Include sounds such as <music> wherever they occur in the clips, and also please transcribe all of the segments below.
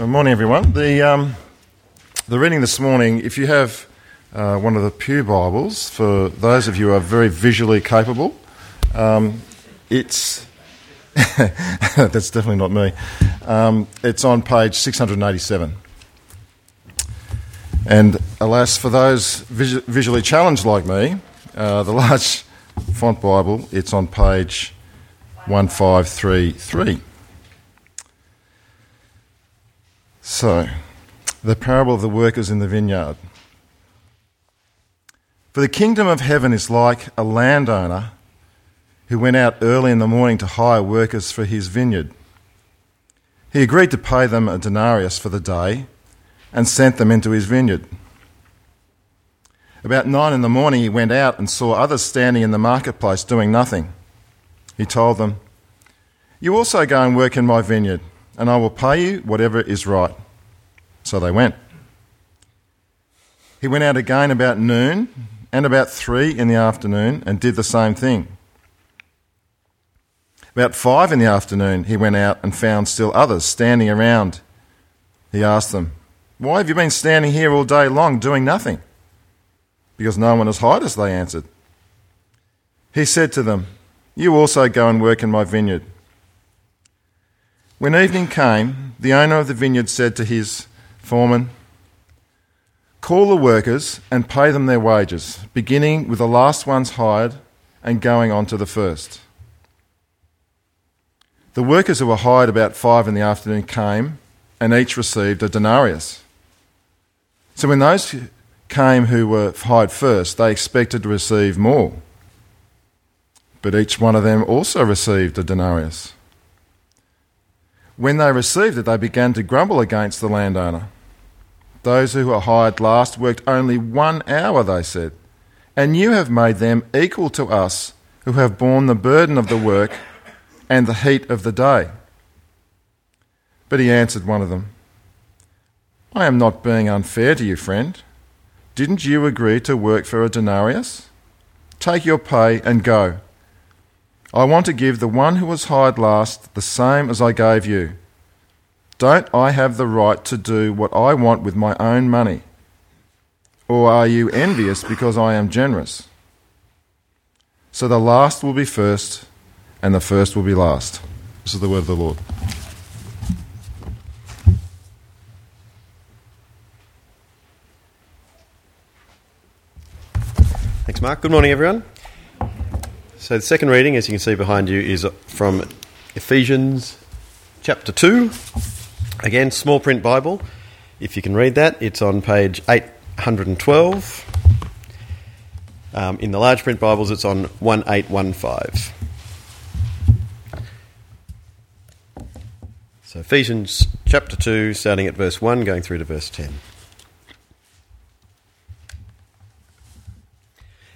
Good morning, everyone. The, um, the reading this morning, if you have uh, one of the Pew Bibles, for those of you who are very visually capable, um, it's. <laughs> that's definitely not me. Um, it's on page 687. And alas, for those vis- visually challenged like me, uh, the large font Bible, it's on page 1533. So, the parable of the workers in the vineyard. For the kingdom of heaven is like a landowner who went out early in the morning to hire workers for his vineyard. He agreed to pay them a denarius for the day and sent them into his vineyard. About nine in the morning, he went out and saw others standing in the marketplace doing nothing. He told them, You also go and work in my vineyard and I will pay you whatever is right. So they went. He went out again about noon and about three in the afternoon and did the same thing. About five in the afternoon, he went out and found still others standing around. He asked them, Why have you been standing here all day long doing nothing? Because no one has hired us, they answered. He said to them, You also go and work in my vineyard. When evening came, the owner of the vineyard said to his foreman, Call the workers and pay them their wages, beginning with the last ones hired and going on to the first. The workers who were hired about five in the afternoon came, and each received a denarius. So when those came who were hired first, they expected to receive more. But each one of them also received a denarius. When they received it, they began to grumble against the landowner. Those who were hired last worked only one hour, they said, and you have made them equal to us who have borne the burden of the work and the heat of the day. But he answered one of them, I am not being unfair to you, friend. Didn't you agree to work for a denarius? Take your pay and go. I want to give the one who was hired last the same as I gave you. Don't I have the right to do what I want with my own money? Or are you envious because I am generous? So the last will be first, and the first will be last. This is the word of the Lord. Thanks, Mark. Good morning, everyone. So, the second reading, as you can see behind you, is from Ephesians chapter 2. Again, small print Bible. If you can read that, it's on page 812. Um, in the large print Bibles, it's on 1815. So, Ephesians chapter 2, starting at verse 1, going through to verse 10.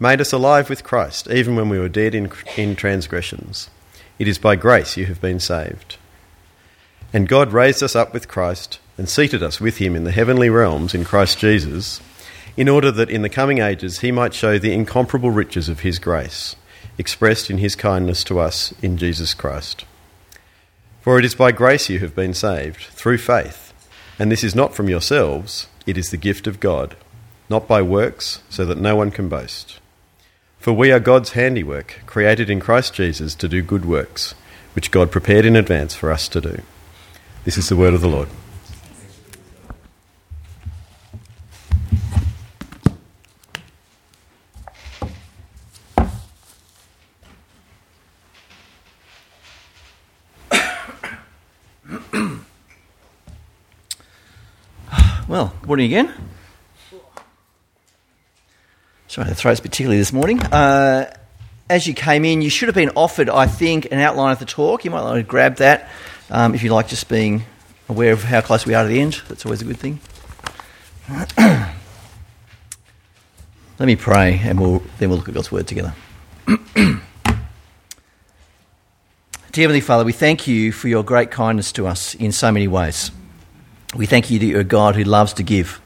made us alive with Christ, even when we were dead in, in transgressions. It is by grace you have been saved. And God raised us up with Christ and seated us with him in the heavenly realms in Christ Jesus, in order that in the coming ages he might show the incomparable riches of his grace, expressed in his kindness to us in Jesus Christ. For it is by grace you have been saved, through faith, and this is not from yourselves it is the gift of God, not by works, so that no one can boast. For we are God's handiwork, created in Christ Jesus to do good works, which God prepared in advance for us to do. This is the word of the Lord. <coughs> Well, morning again. Sorry, the throat's particularly this morning. Uh, as you came in, you should have been offered, I think, an outline of the talk. You might want to grab that um, if you like, just being aware of how close we are to the end. That's always a good thing. <clears throat> Let me pray and we'll, then we'll look at God's word together. <clears throat> Dear Heavenly Father, we thank you for your great kindness to us in so many ways. We thank you that you're a God who loves to give.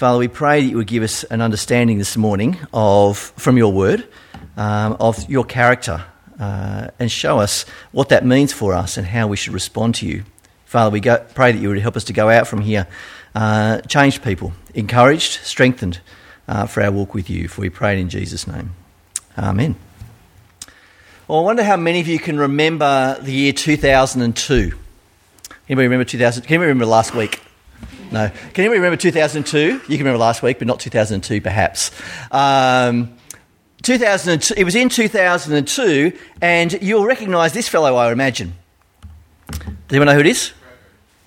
Father, we pray that you would give us an understanding this morning of, from your word, um, of your character, uh, and show us what that means for us and how we should respond to you. Father, we go, pray that you would help us to go out from here, uh, changed people, encouraged, strengthened uh, for our walk with you. For we pray it in Jesus' name. Amen. Well, I wonder how many of you can remember the year 2002. Anybody remember 2000? Can anybody remember last week? No. Can anybody remember 2002? You can remember last week, but not 2002, perhaps. Um, 2002, it was in 2002, and you'll recognise this fellow, I imagine. Does anyone know who it is?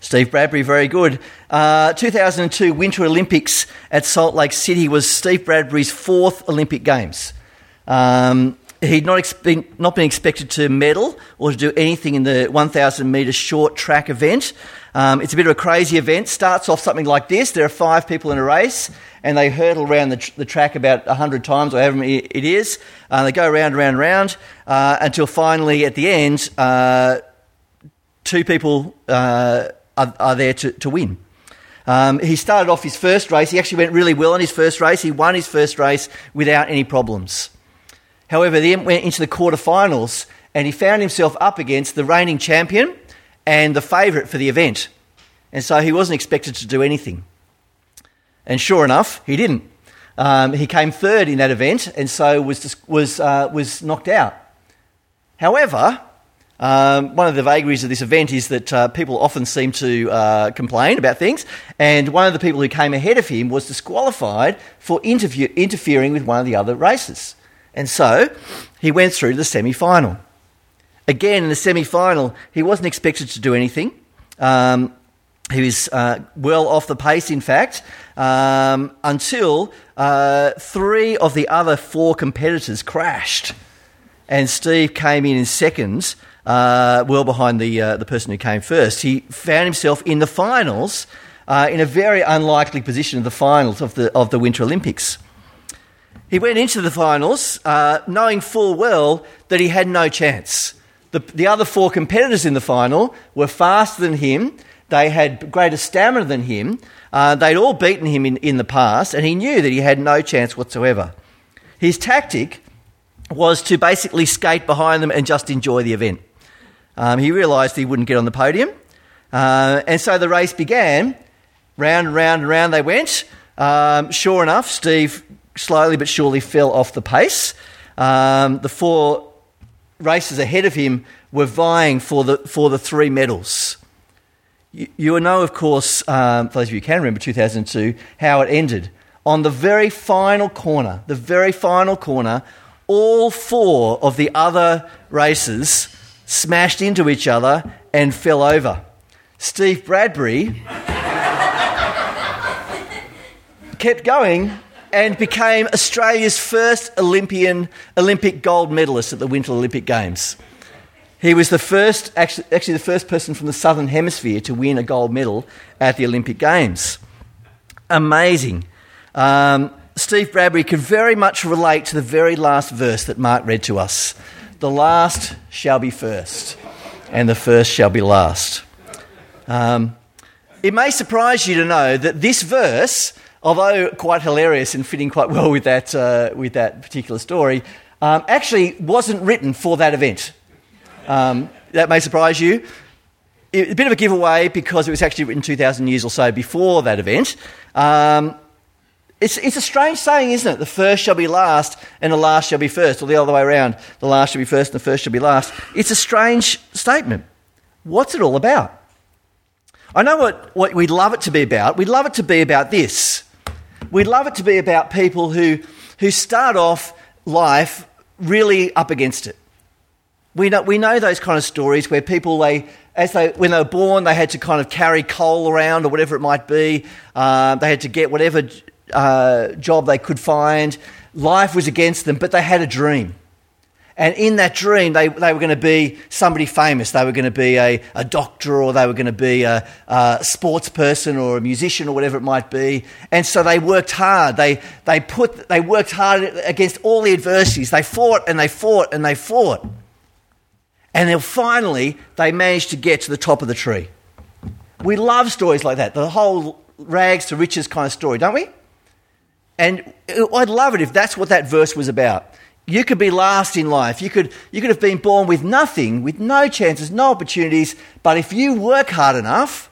Steve Bradbury, very good. Uh, 2002 Winter Olympics at Salt Lake City was Steve Bradbury's fourth Olympic Games. Um, he'd not, expe- not been expected to medal or to do anything in the 1,000 metre short track event. Um, it's a bit of a crazy event. Starts off something like this there are five people in a race, and they hurdle around the, tr- the track about 100 times, or however many it is. Uh, they go round, round, round uh, until finally, at the end, uh, two people uh, are, are, there to, to win. Um, he started off his first race. He actually went really well in his first race. He won his first race without any problems. However, then went into the quarterfinals and he found himself up against the reigning champion and the favourite for the event. And so he wasn't expected to do anything. And sure enough, he didn't. Um, he came third in that event and so was, was, uh, was knocked out. However, um, one of the vagaries of this event is that uh, people often seem to uh, complain about things, and one of the people who came ahead of him was disqualified for interfering with one of the other races. And so he went through to the semi final. Again, in the semi final, he wasn't expected to do anything. Um, he was uh, well off the pace, in fact, um, until uh, three of the other four competitors crashed. And Steve came in in second, uh, well behind the, uh, the person who came first. He found himself in the finals, uh, in a very unlikely position of the finals of the, of the Winter Olympics. He went into the finals uh, knowing full well that he had no chance. The, the other four competitors in the final were faster than him, they had greater stamina than him, uh, they'd all beaten him in, in the past, and he knew that he had no chance whatsoever. His tactic was to basically skate behind them and just enjoy the event. Um, he realised he wouldn't get on the podium, uh, and so the race began. Round and round and round they went. Um, sure enough, Steve slowly but surely fell off the pace. Um, the four races ahead of him were vying for the, for the three medals. You, you know, of course, um, for those of you who can remember 2002, how it ended. On the very final corner, the very final corner, all four of the other races smashed into each other and fell over. Steve Bradbury <laughs> kept going and became Australia's first Olympian, Olympic gold medalist at the Winter Olympic Games. He was the first, actually, actually, the first person from the Southern Hemisphere to win a gold medal at the Olympic Games. Amazing. Um, Steve Bradbury could very much relate to the very last verse that Mark read to us. The last shall be first, and the first shall be last. Um, it may surprise you to know that this verse although quite hilarious and fitting quite well with that, uh, with that particular story, um, actually wasn't written for that event. Um, that may surprise you. It, a bit of a giveaway because it was actually written 2,000 years or so before that event. Um, it's, it's a strange saying, isn't it? The first shall be last and the last shall be first, or the other way around. The last shall be first and the first shall be last. It's a strange statement. What's it all about? I know what, what we'd love it to be about. We'd love it to be about this We'd love it to be about people who, who start off life really up against it. We know, we know those kind of stories where people, they, as they, when they were born, they had to kind of carry coal around or whatever it might be. Uh, they had to get whatever uh, job they could find. Life was against them, but they had a dream. And in that dream, they, they were going to be somebody famous. They were going to be a, a doctor or they were going to be a, a sports person or a musician or whatever it might be. And so they worked hard. They, they, put, they worked hard against all the adversities. They fought and they fought and they fought. And then finally, they managed to get to the top of the tree. We love stories like that, the whole rags to riches kind of story, don't we? And I'd love it if that's what that verse was about. You could be last in life. You could, you could have been born with nothing, with no chances, no opportunities, but if you work hard enough,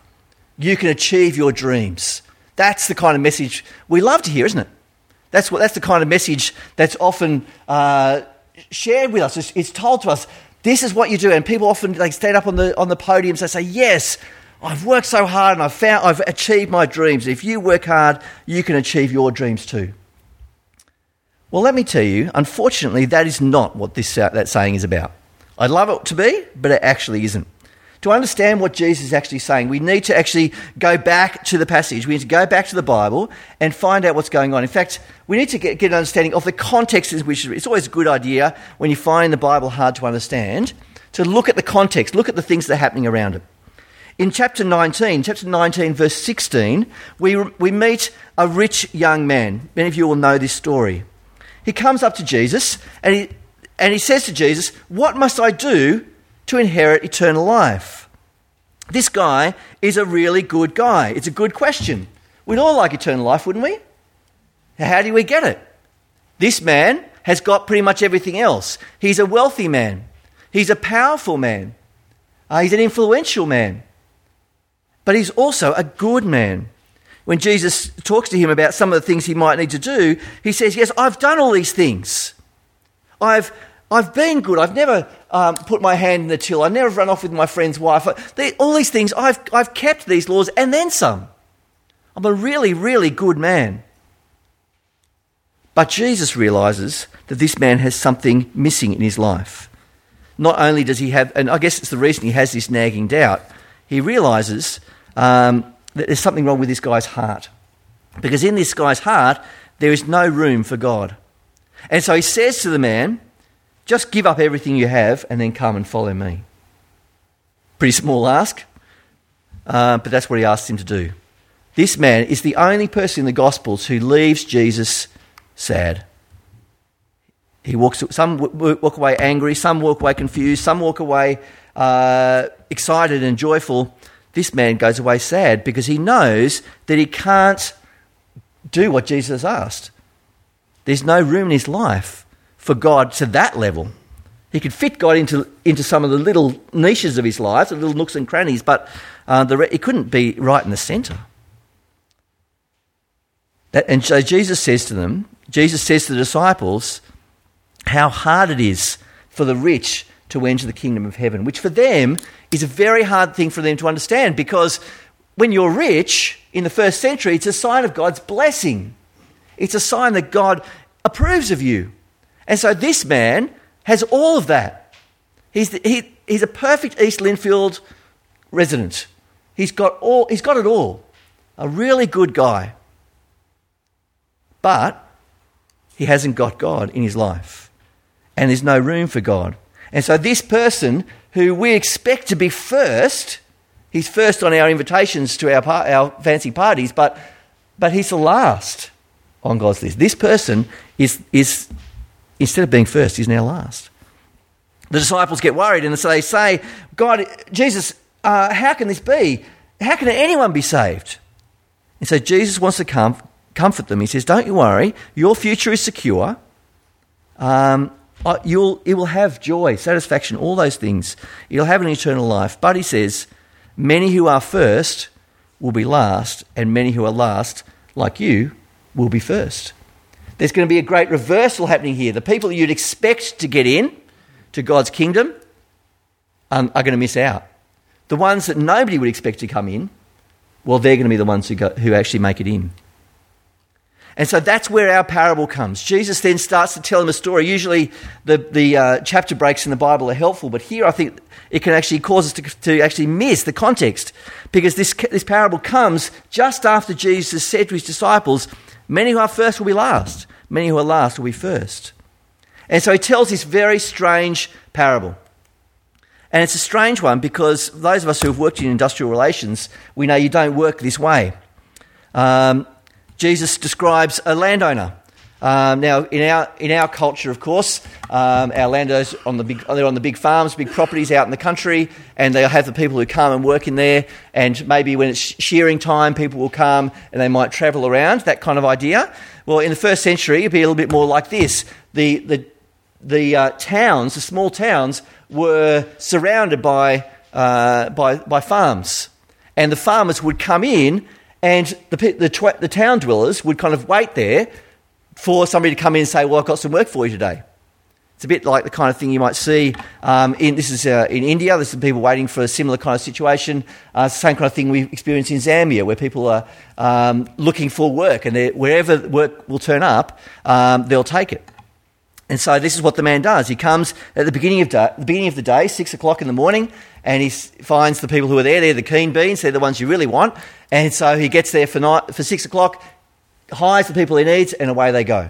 you can achieve your dreams. That's the kind of message we love to hear, isn't it? That's, what, that's the kind of message that's often uh, shared with us. It's, it's, told to us, this is what you do. And people often they stand up on the, on the podiums, they say, yes, I've worked so hard and I've, found, I've achieved my dreams. If you work hard, you can achieve your dreams too. Well, let me tell you, unfortunately, that is not what this, uh, that saying is about. I'd love it to be, but it actually isn't. To understand what Jesus is actually saying, we need to actually go back to the passage. We need to go back to the Bible and find out what's going on. In fact, we need to get, get an understanding of the context in which it's always a good idea when you find the Bible hard to understand to look at the context, look at the things that are happening around it. In chapter 19, chapter 19, verse 16, we, we meet a rich young man. Many of you will know this story. He comes up to Jesus and he, and he says to Jesus, What must I do to inherit eternal life? This guy is a really good guy. It's a good question. We'd all like eternal life, wouldn't we? How do we get it? This man has got pretty much everything else. He's a wealthy man, he's a powerful man, uh, he's an influential man, but he's also a good man when Jesus talks to him about some of the things he might need to do, he says, Yes, I've done all these things. I've, I've been good. I've never um, put my hand in the till. I've never run off with my friend's wife. They, all these things, I've, I've kept these laws and then some. I'm a really, really good man. But Jesus realizes that this man has something missing in his life. Not only does he have, and I guess it's the reason he has this nagging doubt, he realizes um, that there's something wrong with this guy's heart. Because in this guy's heart, there is no room for God. And so he says to the man, just give up everything you have and then come and follow me. Pretty small ask, uh, but that's what he asks him to do. This man is the only person in the Gospels who leaves Jesus sad. He walks, some walk away angry, some walk away confused, some walk away uh, excited and joyful, this man goes away sad because he knows that he can't do what Jesus asked. There's no room in his life for God to that level. He could fit God into, into some of the little niches of his life, the little nooks and crannies, but uh, the, he couldn't be right in the centre. That, and so Jesus says to them, Jesus says to the disciples, how hard it is for the rich to enter the kingdom of heaven, which for them is a very hard thing for them to understand because when you're rich in the first century, it's a sign of God's blessing. It's a sign that God approves of you. And so this man has all of that. He's, the, he, he's a perfect East Lindfield resident. He's got, all, he's got it all. A really good guy. But he hasn't got God in his life. And there's no room for God. And so this person who we expect to be first, he's first on our invitations to our, par- our fancy parties, but, but he's the last on God's list. This person is, is, instead of being first, is now last. The disciples get worried and so they say, God, Jesus, uh, how can this be? How can anyone be saved? And so Jesus wants to com- comfort them. He says, Don't you worry, your future is secure. Um, you'll, it will have joy, satisfaction, all those things. You'll have an eternal life. But he says, many who are first will be last, and many who are last, like you, will be first. There's going to be a great reversal happening here. The people you'd expect to get in to God's kingdom um, are going to miss out. The ones that nobody would expect to come in, well, they're going to be the ones who, go, who actually make it in. And so that's where our parable comes. Jesus then starts to tell them a story. Usually the, the uh, chapter breaks in the Bible are helpful, but here I think it can actually cause us to, to actually miss the context because this, this parable comes just after Jesus said to his disciples, Many who are first will be last, many who are last will be first. And so he tells this very strange parable. And it's a strange one because those of us who have worked in industrial relations, we know you don't work this way. Um, Jesus describes a landowner. Um, now, in our, in our culture, of course, um, our landowners on the big, they're on the big farms, big properties out in the country, and they'll have the people who come and work in there. And maybe when it's shearing time, people will come and they might travel around, that kind of idea. Well, in the first century, it'd be a little bit more like this. The, the, the uh, towns, the small towns, were surrounded by, uh, by, by farms. And the farmers would come in, and the, the, tw- the town dwellers would kind of wait there for somebody to come in and say, Well, I've got some work for you today. It's a bit like the kind of thing you might see um, in this is uh, in India. There's some people waiting for a similar kind of situation. Uh, same kind of thing we experience in Zambia, where people are um, looking for work, and wherever work will turn up, um, they'll take it. And so this is what the man does. He comes at the beginning of, day, the beginning of the day, six o'clock in the morning, and he finds the people who are there. They're the keen beans. They're the ones you really want. And so he gets there for, night, for six o'clock, hires the people he needs, and away they go.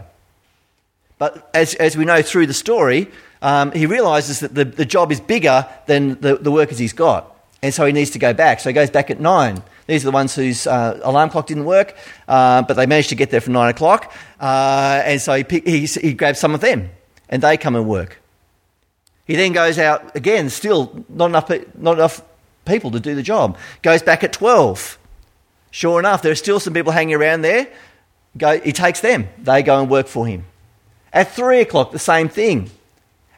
But as, as we know through the story, um, he realizes that the, the job is bigger than the, the workers he's got. And so he needs to go back. So he goes back at nine. These are the ones whose uh, alarm clock didn't work, uh, but they managed to get there for nine o'clock. Uh, and so he, pick, he, he grabs some of them, and they come and work. He then goes out again, still not enough, not enough people to do the job. Goes back at 12. Sure enough, there are still some people hanging around there. Go, he takes them, they go and work for him. At 3 o'clock, the same thing.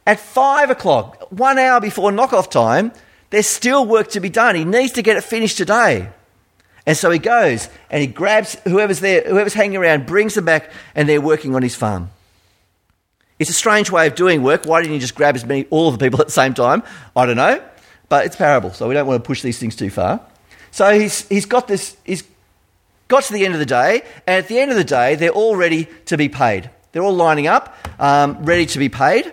At 5 o'clock, one hour before knockoff time, there's still work to be done. He needs to get it finished today. And so he goes and he grabs whoever's there, whoever's hanging around, brings them back, and they're working on his farm. It's a strange way of doing work. Why didn't he just grab as many, all of the people at the same time? I don't know. But it's parable, so we don't want to push these things too far. So he's, he's got this, he's got to the end of the day, and at the end of the day, they're all ready to be paid. They're all lining up, um, ready to be paid.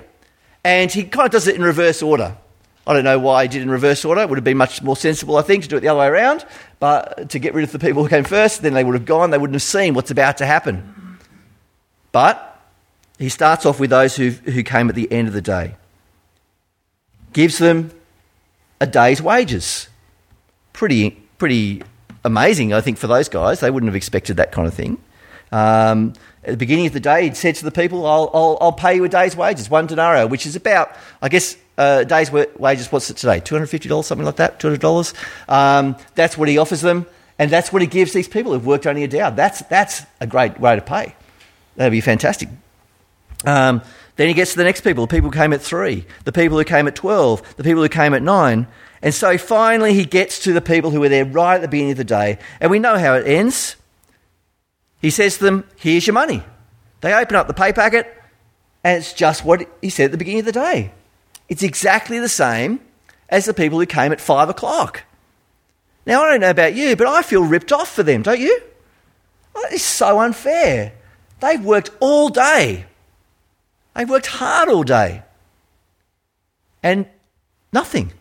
And he kind of does it in reverse order. I don't know why he did it in reverse order. It would have been much more sensible, I think, to do it the other way around. But to get rid of the people who came first, then they would have gone. They wouldn't have seen what's about to happen. But he starts off with those who, who came at the end of the day, gives them a day's wages. Pretty, pretty amazing, I think, for those guys. They wouldn't have expected that kind of thing. Um, at the beginning of the day, he'd said to the people, I'll, I'll, I'll pay you a day's wages, one denario, which is about, I guess, uh, a day's wages, what's it today? $250, something like that? $200? Um, that's what he offers them, and that's what he gives these people who've worked only a day. That's, that's a great way to pay. That'd be fantastic. Um, then he gets to the next people the people who came at three, the people who came at 12, the people who came at nine. And so finally he gets to the people who were there right at the beginning of the day. And we know how it ends. He says to them, Here's your money. They open up the pay packet, and it's just what he said at the beginning of the day. It's exactly the same as the people who came at five o'clock. Now, I don't know about you, but I feel ripped off for them, don't you? It's so unfair. They've worked all day, they've worked hard all day, and nothing.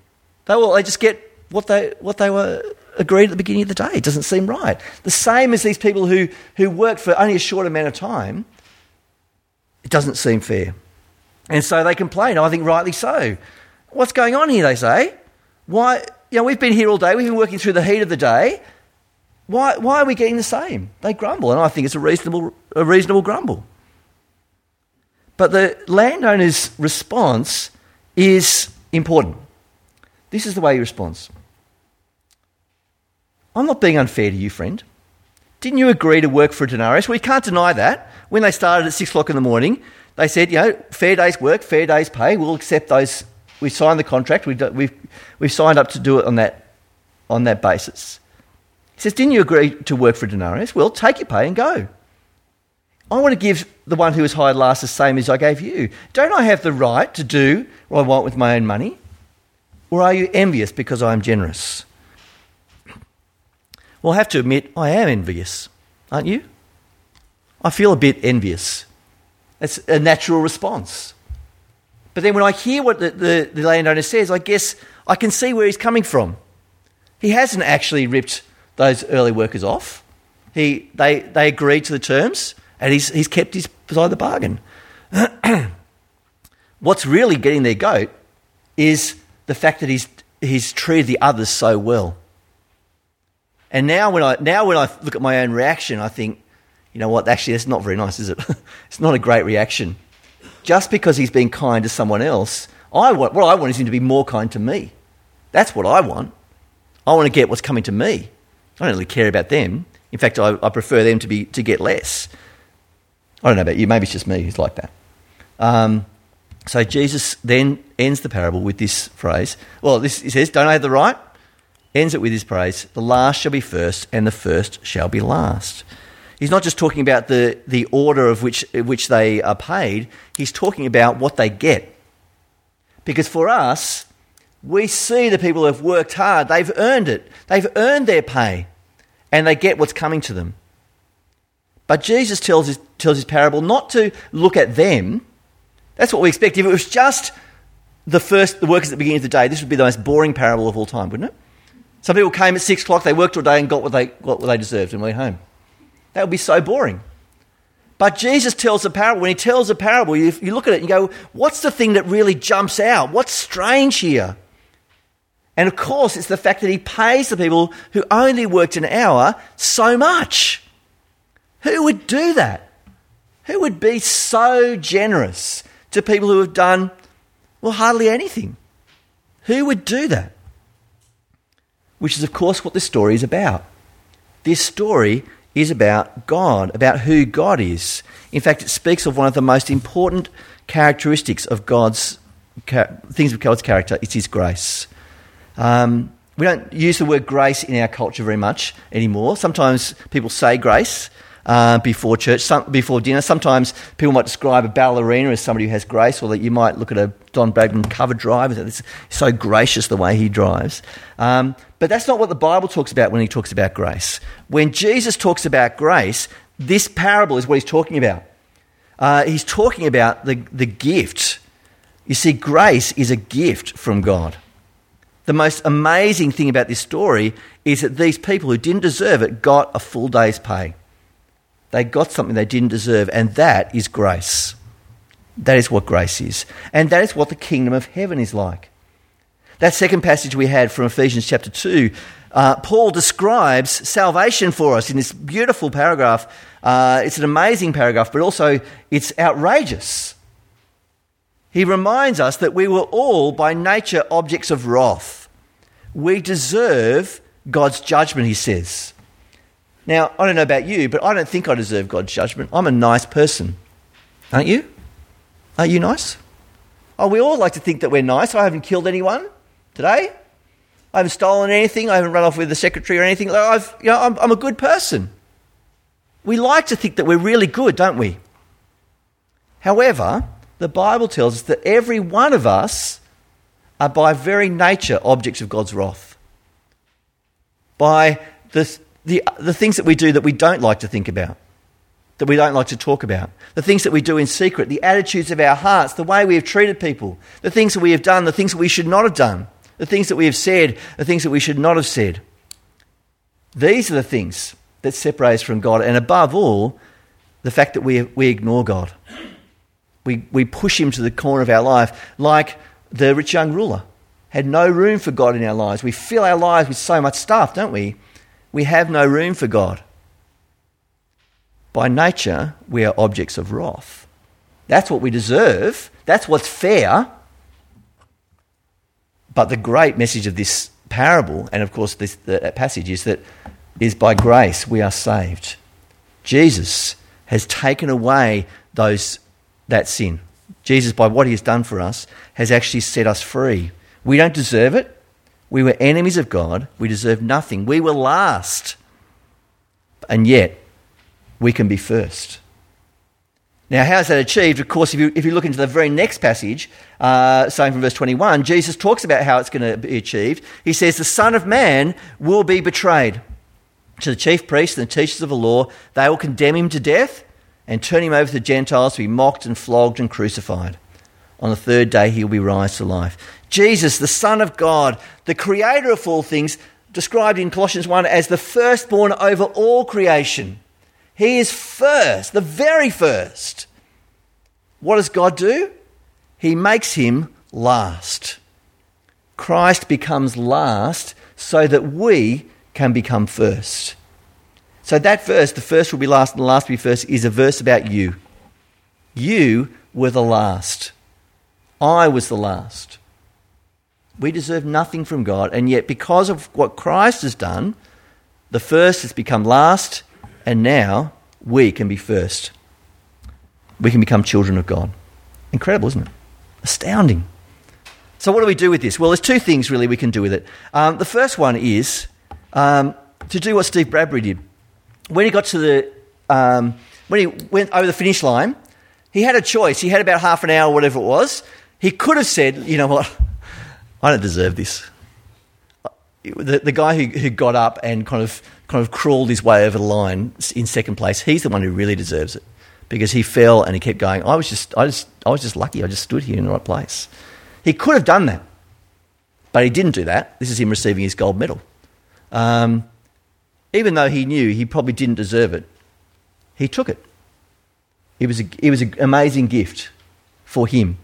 They, will, they just get what they, what they were agreed at the beginning of the day. It doesn't seem right. The same as these people who, who work for only a short amount of time, it doesn't seem fair. And so they complain, I think rightly so. What's going on here, they say? Why, you know, we've been here all day, we've been working through the heat of the day. Why, why are we getting the same? They grumble, and I think it's a reasonable, a reasonable grumble. But the landowner's response is important. This is the way he responds I'm not being unfair to you, friend. Didn't you agree to work for a denarius? We can't deny that. When they started at six o'clock in the morning, they said, you know, fair day's work, fair day's pay, we'll accept those. We signed the contract, we've, we've, we've signed up to do it on that, on that basis. He says, Didn't you agree to work for a denarius? Well, take your pay and go. I want to give the one who was hired last the same as I gave you. Don't I have the right to do what I want with my own money? Or are you envious because I am generous? Well, I have to admit, I am envious, aren't you? I feel a bit envious. It's a natural response. But then when I hear what the, the, the, landowner says, I guess I can see where he's coming from. He hasn't actually ripped those early workers off. He, they, they agreed to the terms, and he's, he's kept his side of the bargain. <clears throat> What's really getting their goat is the fact that he's, he's treated the others so well. And now when, I, now when I look at my own reaction, I think, you know what, actually, that's not very nice, is it? <laughs> it's not a great reaction. Just because he's been kind to someone else, I want, what I want is him to be more kind to me. That's what I want. I want to get what's coming to me. I don't really care about them. In fact, I, I prefer them to, be, to get less. I don't know about you, maybe it's just me who's like that. Um, so Jesus then ends the parable with this phrase. Well, this, he says, Don't I have the right? Ends it with this phrase The last shall be first, and the first shall be last. He's not just talking about the, the order of which, which they are paid, he's talking about what they get. Because for us, we see the people who have worked hard, they've earned it, they've earned their pay, and they get what's coming to them. But Jesus tells his, tells his parable not to look at them. That's what we expect. If it was just the first, the workers at the beginning of the day, this would be the most boring parable of all time, wouldn't it? Some people came at six o'clock, they worked all day and got what they, got what they deserved and went home. That would be so boring. But Jesus tells a parable. When he tells a parable, you, you look at it and go, what's the thing that really jumps out? What's strange here? And of course, it's the fact that he pays the people who only worked an hour so much. Who would do that? Who would be so generous to people who have done, well, hardly anything? Who would do that? Which is, of course, what this story is about. This story is about God, about who God is. In fact, it speaks of one of the most important characteristics of God's things of God's character. It's His grace. Um, we don't use the word grace in our culture very much anymore. Sometimes people say grace, uh, before church, some, before dinner. Sometimes people might describe a ballerina as somebody who has grace, or that you might look at a Don Bradman cover drive. It's so gracious the way he drives. Um, but that's not what the Bible talks about when he talks about grace. When Jesus talks about grace, this parable is what he's talking about. Uh, he's talking about the, the gift. You see, grace is a gift from God. The most amazing thing about this story is that these people who didn't deserve it got a full day's pay. They got something they didn't deserve, and that is grace. That is what grace is. And that is what the kingdom of heaven is like. That second passage we had from Ephesians chapter 2, uh, Paul describes salvation for us in this beautiful paragraph. Uh, it's an amazing paragraph, but also it's outrageous. He reminds us that we were all by nature objects of wrath. We deserve God's judgment, he says. Now, I don't know about you, but I don't think I deserve God's judgment. I'm a nice person. Aren't you? Aren't you nice? Oh, we all like to think that we're nice. I haven't killed anyone today. I haven't stolen anything. I haven't run off with the secretary or anything. I've, you know, I'm, I'm a good person. We like to think that we're really good, don't we? However, the Bible tells us that every one of us are by very nature objects of God's wrath. By the the, the things that we do that we don't like to think about, that we don't like to talk about, the things that we do in secret, the attitudes of our hearts, the way we have treated people, the things that we have done, the things that we should not have done, the things that we have said, the things that we should not have said. These are the things that separate us from God, and above all, the fact that we, we ignore God. We, we push Him to the corner of our life, like the rich young ruler had no room for God in our lives. We fill our lives with so much stuff, don't we? We have no room for God. By nature, we are objects of wrath. That's what we deserve. That's what's fair. But the great message of this parable, and of course this the passage, is that is by grace we are saved. Jesus has taken away those that sin. Jesus, by what he has done for us, has actually set us free. We don't deserve it. We were enemies of God. We deserved nothing. We were last. And yet, we can be first. Now, how is that achieved? Of course, if you, if you look into the very next passage, uh, starting from verse 21, Jesus talks about how it's going to be achieved. He says, The Son of Man will be betrayed to the chief priests and the teachers of the law. They will condemn him to death and turn him over to the Gentiles to be mocked and flogged and crucified. On the third day, he will be raised to life. Jesus, the Son of God, the creator of all things, described in Colossians 1 as the firstborn over all creation. He is first, the very first. What does God do? he makes him last. Christ becomes last so that we can become first. So that verse, the first will be last and the last will be first, is a verse about you. You were the last. I was the last. We deserve nothing from God, and yet because of what Christ has done, the first has become last, and now we can be first. We can become children of God. Incredible, isn't it? Astounding. So, what do we do with this? Well, there's two things really we can do with it. Um, the first one is um, to do what Steve Bradbury did. When he got to the, um, when he went over the finish line, he had a choice. He had about half an hour, whatever it was. He could have said, you know what, I don't deserve this. The, the guy who, who got up and kind of, kind of crawled his way over the line in second place, he's the one who really deserves it because he fell and he kept going. I was just, I just, I was just lucky. I just stood here in the right place. He could have done that, but he didn't do that. This is him receiving his gold medal. Um, even though he knew he probably didn't deserve it, he took it. It was, a, it was an amazing gift for him.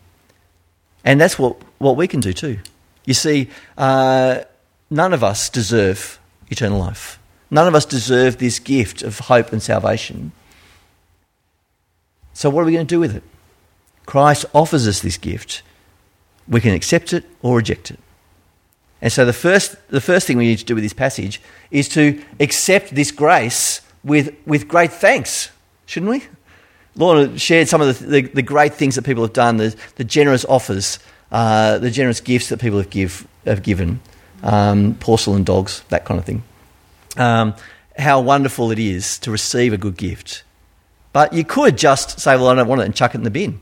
And that's what, what we can do too. You see, uh, none of us deserve eternal life. None of us deserve this gift of hope and salvation. So, what are we going to do with it? Christ offers us this gift. We can accept it or reject it. And so, the first, the first thing we need to do with this passage is to accept this grace with, with great thanks, shouldn't we? Lorna shared some of the, the, the, great things that people have done, the, the generous offers, uh, the generous gifts that people have, give, have given, um, porcelain dogs, that kind of thing. Um, how wonderful it is to receive a good gift. But you could just say, well, I don't want it and chuck it in the bin.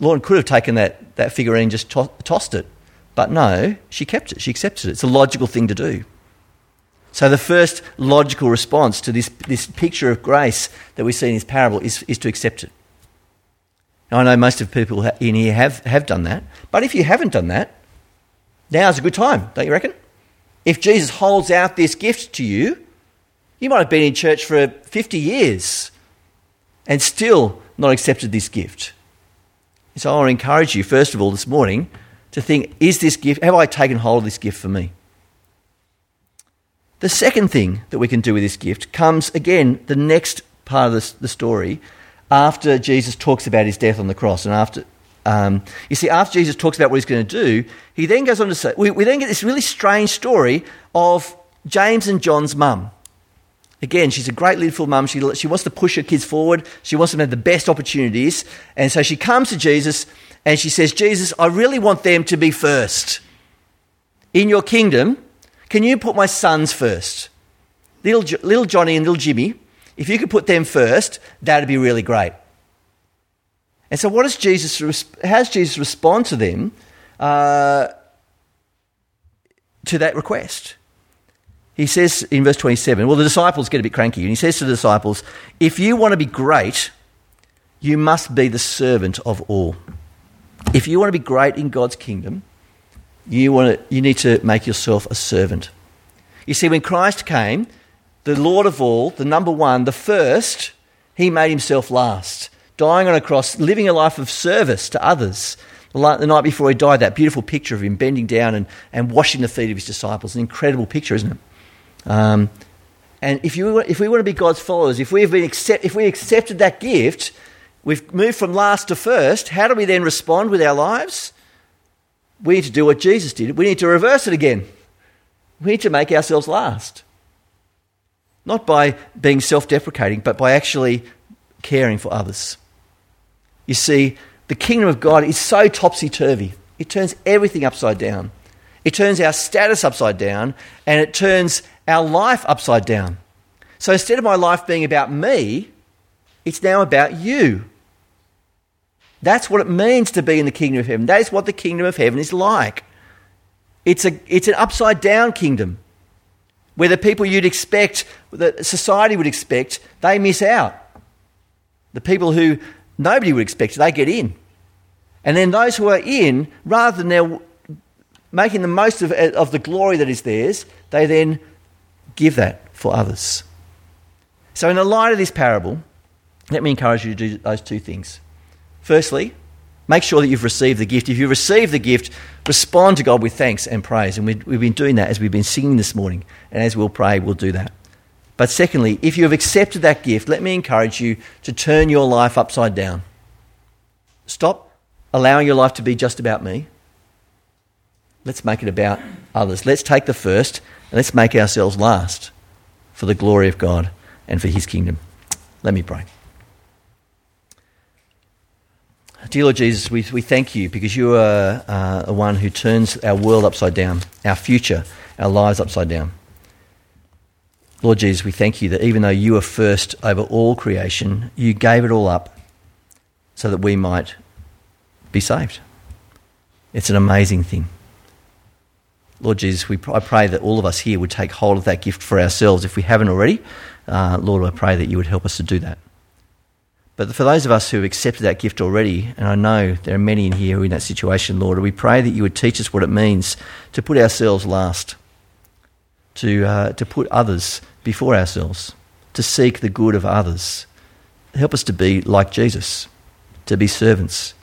Lauren could have taken that, that figurine and just to- tossed it. But no, she kept it. She accepted it. It's a logical thing to do. So the first logical response to this, this picture of grace that we see in this parable is, is to accept it. Now, I know most of people in here have, have done that. But if you haven't done that, now's a good time, don't you reckon? If Jesus holds out this gift to you, you might have been in church for 50 years and still not accepted this gift. So I want to encourage you, first of all, this morning, to think is this gift, have I taken hold of this gift for me? The second thing that we can do with this gift comes again, the next part of the, the story, after Jesus talks about his death on the cross. And after, um, you see, after Jesus talks about what he's going to do, he then goes on to say, we, we then get this really strange story of James and John's mum. Again, she's a great little mum. She, she wants to push her kids forward. She wants them to have the best opportunities. And so she comes to Jesus and she says, Jesus, I really want them to be first. In your kingdom, can you put my sons first? Little, little Johnny and little Jimmy, if you could put them first, that'd be really great. And so, what does Jesus, how does Jesus respond to them, uh, to that request? he says in verse 27, well, the disciples get a bit cranky, and he says to the disciples, If you want to be great, you must be the servant of all. If you want to be great in God's kingdom, you, want to, you need to make yourself a servant. You see, when Christ came, the Lord of all, the number one, the first, he made himself last, dying on a cross, living a life of service to others. The night before he died, that beautiful picture of him bending down and, and washing the feet of his disciples. An incredible picture, isn't it? Um, and if, you, if we want to be God's followers, if, we have been accept, if we accepted that gift, we've moved from last to first, how do we then respond with our lives? We need to do what Jesus did. We need to reverse it again. We need to make ourselves last. Not by being self deprecating, but by actually caring for others. You see, the kingdom of God is so topsy turvy, it turns everything upside down. It turns our status upside down, and it turns our life upside down. So instead of my life being about me, it's now about you. That's what it means to be in the kingdom of heaven. That is what the kingdom of heaven is like. It's, a, it's an upside down kingdom where the people you'd expect, that society would expect, they miss out. The people who nobody would expect, they get in. And then those who are in, rather than now making the most of, of the glory that is theirs, they then give that for others. So, in the light of this parable, let me encourage you to do those two things. Firstly, Make sure that you've received the gift. If you receive the gift, respond to God with thanks and praise. And we, we've been doing that as we've been singing this morning. And as we'll pray, we'll do that. But secondly, if you have accepted that gift, let me encourage you to turn your life upside down. Stop allowing your life to be just about me. Let's make it about others. Let's take the first and let's make ourselves last for the glory of God and for His kingdom. Let me pray. Dear Lord Jesus, we, we thank you because you are uh, the one who turns our world upside down, our future, our lives upside down. Lord Jesus, we thank you that even though you are first over all creation, you gave it all up so that we might be saved. It's an amazing thing. Lord Jesus, we, I pray that all of us here would take hold of that gift for ourselves. If we haven't already, uh, Lord, I pray that you would help us to do that. But for those of us who have accepted that gift already, and I know there are many in here who are in that situation, Lord, we pray that you would teach us what it means to put ourselves last, to, uh, to put others before ourselves, to seek the good of others. Help us to be like Jesus, to be servants,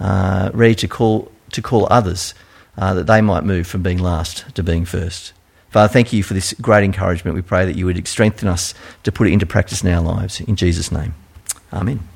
uh, ready to call, to call others uh, that they might move from being last to being first. Father, thank you for this great encouragement. We pray that you would strengthen us to put it into practice in our lives. In Jesus' name. Amen.